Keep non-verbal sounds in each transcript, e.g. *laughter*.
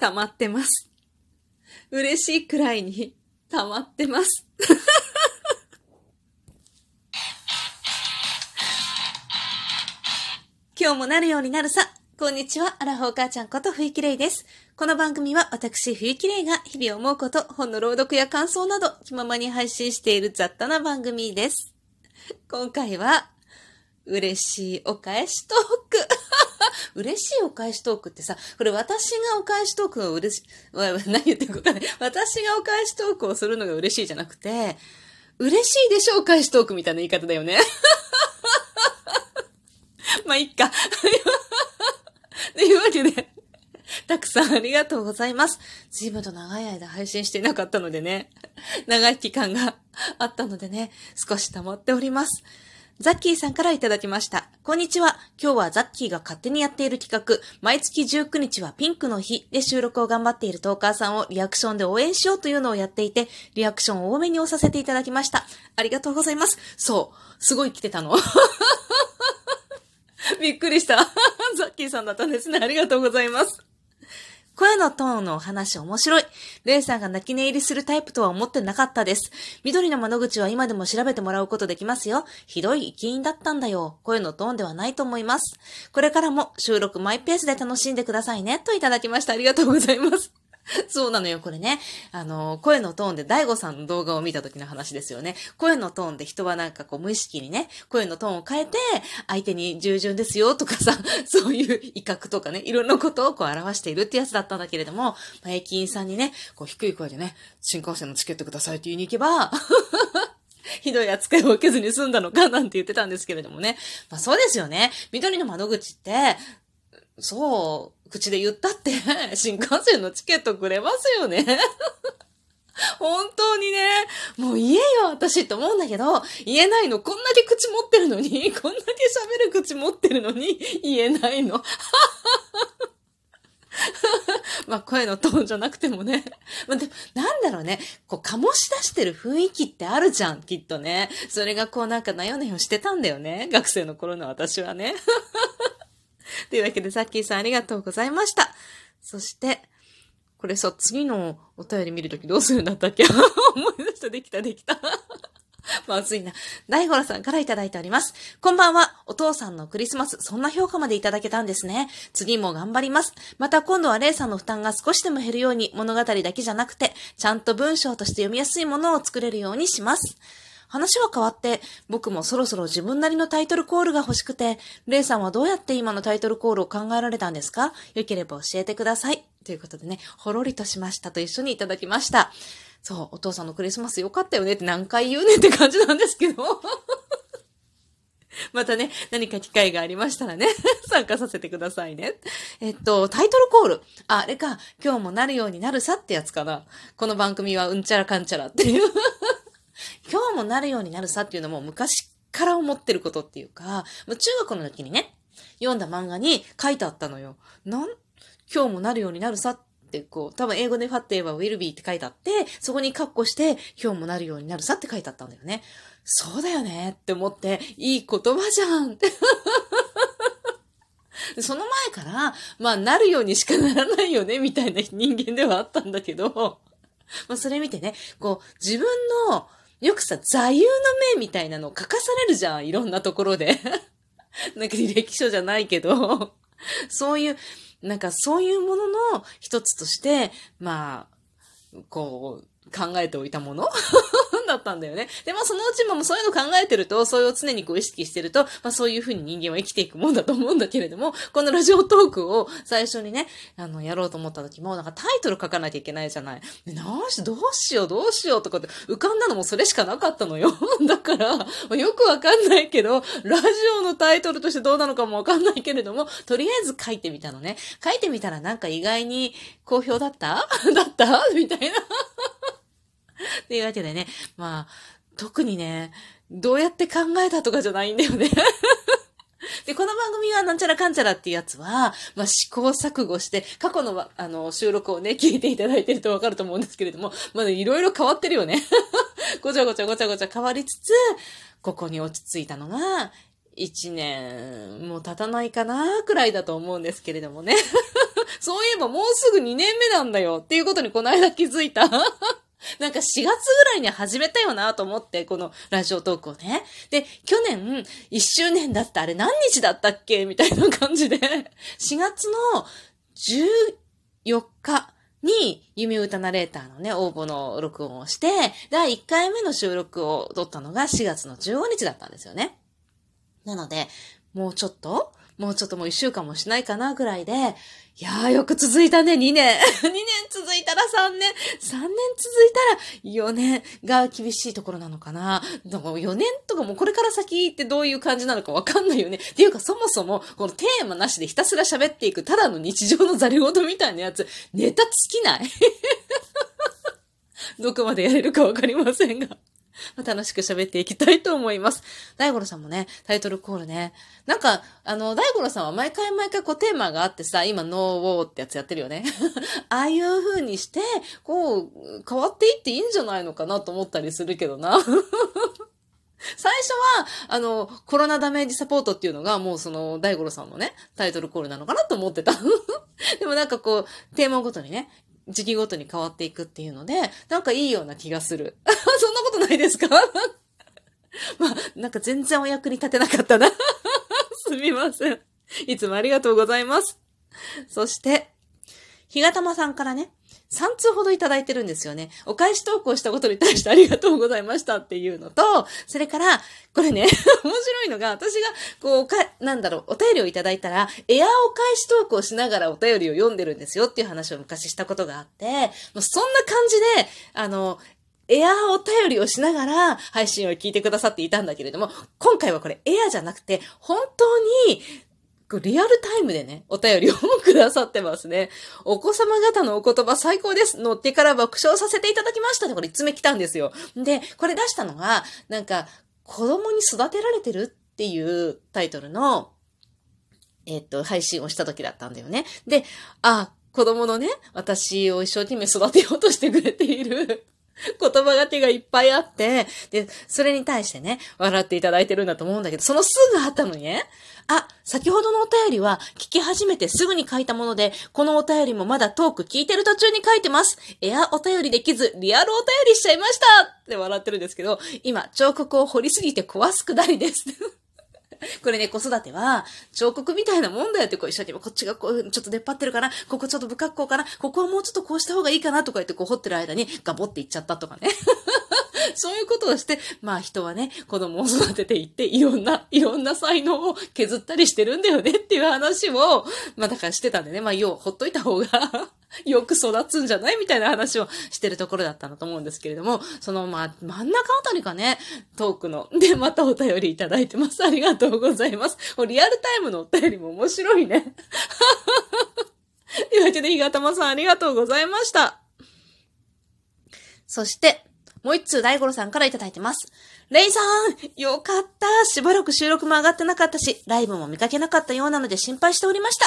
溜まってます。嬉しいくらいに溜まってます。*laughs* 今日もなるようになるさ。こんにちは、アラフォー母ちゃんこと冬きれいです。この番組は私、冬きれいが日々思うこと、本の朗読や感想など気ままに配信している雑多な番組です。今回は、嬉しいお返しトーク。嬉しいお返しトークってさ、これ私がお返しトークを嬉し、何言ってるかかな。私がお返しトークをするのが嬉しいじゃなくて、嬉しいでしょお返しトークみたいな言い方だよね。*laughs* まあ、いっか。*laughs* というわけで、たくさんありがとうございます。随分と長い間配信していなかったのでね、長い期間があったのでね、少し溜まっております。ザッキーさんからいただきました。こんにちは。今日はザッキーが勝手にやっている企画、毎月19日はピンクの日で収録を頑張っているトーカーさんをリアクションで応援しようというのをやっていて、リアクションを多めに押させていただきました。ありがとうございます。そう。すごい来てたの。*laughs* びっくりした。*laughs* ザッキーさんだったんですね。ありがとうございます。声のトーンのお話面白い。レイさんが泣き寝入りするタイプとは思ってなかったです。緑の窓口は今でも調べてもらうことできますよ。ひどい生き因だったんだよ。声のトーンではないと思います。これからも収録マイペースで楽しんでくださいね。といただきました。ありがとうございます。*laughs* そうなのよ、これね。あの、声のトーンで、大悟さんの動画を見た時の話ですよね。声のトーンで人はなんかこう無意識にね、声のトーンを変えて、相手に従順ですよとかさ、*laughs* そういう威嚇とかね、いろんなことをこう表しているってやつだったんだけれども、まあ、駅員さんにね、こう低い声でね、新幹線のチケットくださいって言いに行けば、*laughs* ひどい扱いを受けずに済んだのかなんて言ってたんですけれどもね。まあそうですよね。緑の窓口って、そう、口で言ったって、*laughs* 新幹線のチケットくれますよね。*laughs* 本当にね、もう言えよ、私って思うんだけど、言えないの。こんだけ口持ってるのに、*laughs* こんだけ喋る口持ってるのに、言えないの。まあ、声のトーンじゃなくてもね。まあ、でも、なんだろうね。こう、醸し出してる雰囲気ってあるじゃん、きっとね。それがこうなんかなよなよしてたんだよね。学生の頃の私はね。というわけで、ザッキーさんありがとうございました。そして、これさ、次のお便り見るときどうするんだったっけ？*laughs* 思い出した、できた、できた。*laughs* まずいな。大ホラさんからいただいております。こんばんは。お父さんのクリスマス、そんな評価までいただけたんですね。次も頑張ります。また今度はレイさんの負担が少しでも減るように物語だけじゃなくて、ちゃんと文章として読みやすいものを作れるようにします。話は変わって、僕もそろそろ自分なりのタイトルコールが欲しくて、レイさんはどうやって今のタイトルコールを考えられたんですか？よければ教えてください。ということでね、ほろりとしましたと一緒にいただきました。そう、お父さんのクリスマスよかったよねって何回言うねって感じなんですけど。*laughs* またね、何か機会がありましたらね、*laughs* 参加させてくださいね。えっと、タイトルコール。あ、あれか、今日もなるようになるさってやつかな。この番組はうんちゃらかんちゃらっていう今日もなるようになるさっていうのも昔から思ってることっていうか、もう中学の時にね、読んだ漫画に書いてあったのよ。なん、今日もなるようになるさってこう、多分英語でファッテーは will be って書いてあって、そこにカッコして、今日もなるようになるさって書いてあったんだよね。そうだよねって思って、いい言葉じゃん。*laughs* その前から、まあ、なるようにしかならないよね、みたいな人間ではあったんだけど、まあ、それ見てね、こう、自分の、よくさ、座右の銘みたいなの書かされるじゃん、いろんなところで。*laughs* なんか履歴書じゃないけど、*laughs* そういう、なんかそういうものの一つとして、まあ、こう、考えておいたもの。*laughs* だったんだよね。で、まあそのうちもそういうの考えてると、それを常にこう意識してると、まあそういうふうに人間は生きていくもんだと思うんだけれども、このラジオトークを最初にね、あの、やろうと思った時も、なんかタイトル書かなきゃいけないじゃない。で、なし、どうしよう、どうしようとかって浮かんだのもそれしかなかったのよ。*laughs* だから、よくわかんないけど、ラジオのタイトルとしてどうなのかもわかんないけれども、とりあえず書いてみたのね。書いてみたらなんか意外に好評だった？*laughs* だった？みたいな。*laughs* というわけでね、まあ、特にね、どうやって考えたとかじゃないんだよね *laughs* で、この番組はなんちゃらかんちゃらっていうやつは、まあ、試行錯誤して、過去のあの収録をね、聞いていただいてるとわかると思うんですけれども、まだいろいろ変わってるよね。*laughs* ごちゃごちゃごちゃごちゃ変わりつつ、ここに落ち着いたのが、一年も経たないかなくらいだと思うんですけれどもね。そういえばもうすぐ2年目なんだよっていうことにこの間気づいた。*laughs* なんか4月ぐらいに始めたよなと思って、このラジオトークをね。で、去年1周年だったあれ何日だったっけ？みたいな感じで、*laughs* 4月の14日に夢歌ナレーターのね、応募の録音をして、第1回目の収録を撮ったのが4月の15日だったんですよね。なので、もうちょっともうちょっともう一週間もしないかなぐらいで、いやーよく続いたね、2年。*laughs* 2年続いたら3年。3年続いたら4年が厳しいところなのかな。だから4年とかもこれから先ってどういう感じなのかわかんないよね。っていうかそもそも、このテーマなしでひたすら喋っていく、ただの日常のザリ事みたいなやつ、ネタ尽きない？*laughs* どこまでやれるかわかりませんが。ま *laughs* 楽しく喋っていきたいと思います。大五郎さんもね、タイトルコールね。なんか、あの、大五郎さんは毎回毎回こうテーマがあってさ、今、ノーウォーってやつやってるよね。*laughs* ああいう風にして、こう、変わっていっていいんじゃないのかなと思ったりするけどな。*laughs* 最初は、あの、コロナダメージサポートっていうのが、もうその、大五郎さんのね、タイトルコールなのかなと思ってた。でもなんかこう、テーマごとにね、時期ごとに変わっていくっていうので、なんかいいような気がする。ないですか？*laughs* まあ、なんか全然お役に立てなかったな。*laughs* すみません。いつもありがとうございます。そして、ひがたまさんからね、3通ほどいただいてるんですよね。お返し投稿したことに対してありがとうございましたっていうのと、それから、これね、*laughs* 面白いのが、私が、こう、か、なんだろう、お便りをいただいたら、エアーお返し投稿しながらお便りを読んでるんですよっていう話を昔したことがあって、もうそんな感じで、あの、エアーお便りをしながら配信を聞いてくださっていたんだけれども、今回はこれエアーじゃなくて、本当にリアルタイムでね、お便りをくださってますね。お子様方のお言葉最高です。乗ってから爆笑させていただきましたね。これ1つ目来たんですよ。で、これ出したのが、なんか、子供に育てられてるっていうタイトルの、えっと、配信をした時だったんだよね。で、あ、子供のね、私を一生懸命育てようとしてくれている *laughs* 言葉がけがいっぱいあって、で、それに対してね、笑っていただいてるんだと思うんだけど、そのすぐあったのにね、あ、先ほどのお便りは聞き始めてすぐに書いたもので、このお便りもまだトーク聞いてる途中に書いてます。エアお便りできず、リアルお便りしちゃいましたって笑ってるんですけど、今、彫刻を掘りすぎて壊すくだりです。*laughs* *laughs* これね、子育ては、彫刻みたいなもんだよって、こう一生懸命こっちがこう、ちょっと出っ張ってるかな、ここちょっと不格好かな、ここはもうちょっとこうした方がいいかなとか言って、こう掘ってる間にガボっていっちゃったとかね。*laughs* *laughs* そういうことをして、まあ人はね、子供を育てていって、いろんな、いろんな才能を削ったりしてるんだよねっていう話を、まあだからしてたんでね、まあ要、ほっといた方が *laughs* よく育つんじゃない？みたいな話をしてるところだったんだと思うんですけれども、その、まあ、真ん中あたりかね、トークの。で、またお便りいただいてます。ありがとうございます。リアルタイムのお便りも面白いね。というわけで、ひがたまさんありがとうございました。そして、もう一通大五郎さんからいただいてます。レイさんよかったしばらく収録も上がってなかったし、ライブも見かけなかったようなので心配しておりました。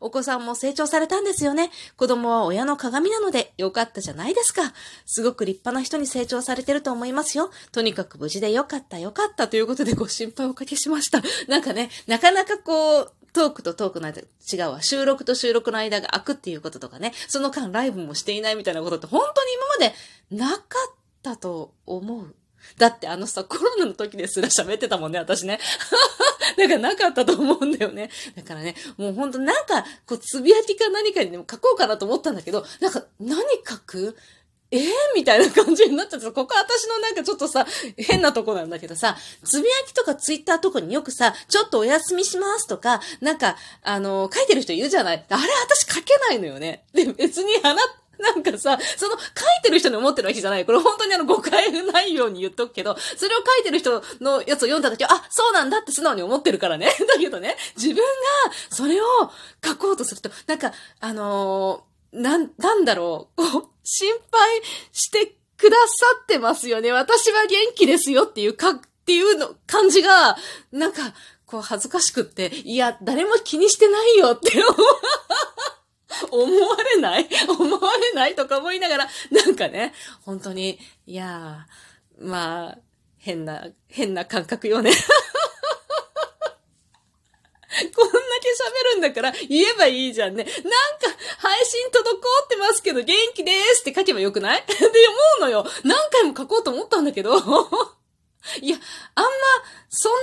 お子さんも成長されたんですよね。子供は親の鏡なのでよかったじゃないですか。すごく立派な人に成長されてると思いますよ。とにかく無事でよかったよかったということでご心配をおかけしました。なんかね、なかなかこう、トークとトークの間、違うわ。収録と収録の間が空くっていうこととかね、その間ライブもしていないみたいなことって本当に今までなかったと思う。だってあのさ、コロナの時ですら喋ってたもんね、私ね。*laughs* だかなかったと思うんだよね。だからね、もうほんとなんか、こう、つぶやきか何かにでも書こうかなと思ったんだけど、なんか、何書く？えー、みたいな感じになっちゃって、ここ私のなんかちょっとさ、変なとこなんだけどさ、つぶやきとかツイッターとかによくさ、ちょっとお休みしますとか、なんか、あの、書いてる人いるじゃない？あれ私書けないのよね。で、別に花、な *laughs* なんかさ、その書いてる人に思ってるわけじゃない。これ本当にあの誤解ないように言っとくけど、それを書いてる人のやつを読んだ時は、あ、そうなんだって素直に思ってるからね。*laughs* だけどね、自分がそれを書こうとすると、なんか、あのー、なん、なんだろう、こう、心配してくださってますよね。私は元気ですよっていうか、っていうの、感じが、なんか、こう恥ずかしくって、いや、誰も気にしてないよって思う。思われない？*laughs* 思われないとか思いながら、なんかね、本当に、いやー、まあ、変な、変な感覚よね。*laughs* こんだけ喋るんだから言えばいいじゃんね。なんか、配信滞ってますけど元気ですって書けばよくない？*laughs* って思うのよ。何回も書こうと思ったんだけど。いや、あん、そんな、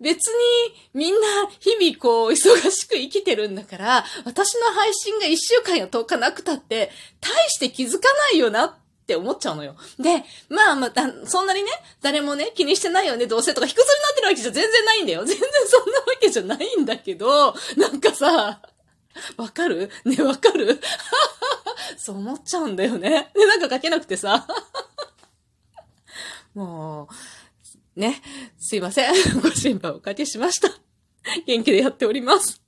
別に、みんな、日々こう、忙しく生きてるんだから、私の配信が1週間や10日なくたって、大して気づかないよなって思っちゃうのよ。で、まあまあ、そんなにね、誰もね、気にしてないよね、どうせとか、卑屈になってるわけじゃ全然ないんだよ。*laughs* 全然そんなわけじゃないんだけど、なんかさ、わかる？ね、わかる？*laughs* そう思っちゃうんだよね。で、なんか書けなくてさ。*laughs* もう、ね、すいません。*laughs* ご心配おかけしました。元気でやっております。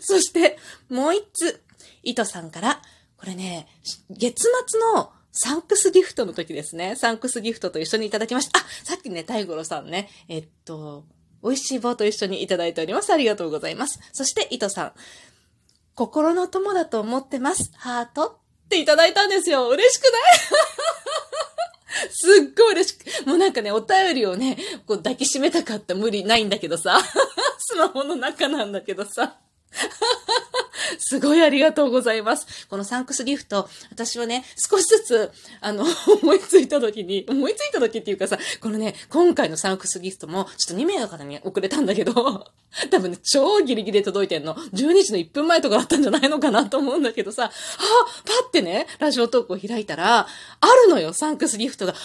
そして、もう一つ、イトさんから、これね、月末のサンクスギフトの時ですね。サンクスギフトと一緒にいただきました。あ、さっきね、大五郎さんね、えっと、美味しい棒と一緒にいただいております。ありがとうございます。そして、イトさん。心の友だと思ってます。ハートっていただいたんですよ。嬉しくない？*laughs* すっごい嬉しく、もうなんかね、お便りをね、こう抱きしめたかった無理ないんだけどさ、*laughs* スマホの中なんだけどさ、*laughs* *laughs* すごいありがとうございます。このサンクスギフト、私はね、少しずつ、あの、*laughs* 思いついた時に、思いついた時っていうかさ、このね、今回のサンクスギフトも、ちょっと2名の方に遅れたんだけど、*laughs* 多分ね、超ギリギリで届いてんの。12時の1分前とかだったんじゃないのかなと思うんだけどさ、あ、パってね、ラジオトークを開いたら、あるのよ、サンクスギフトが。あ、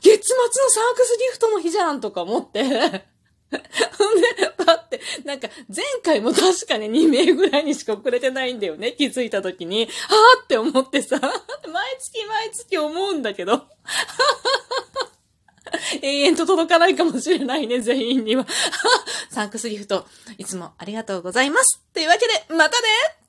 月末のサンクスギフトの日じゃんとか思って。なんか、前回も確かに2名ぐらいにしか遅れてないんだよね。気づいた時に。はぁって思ってさ、毎月毎月思うんだけど。*laughs* 永遠と届かないかもしれないね、全員には。サンクスギフト、いつもありがとうございます。というわけで、またね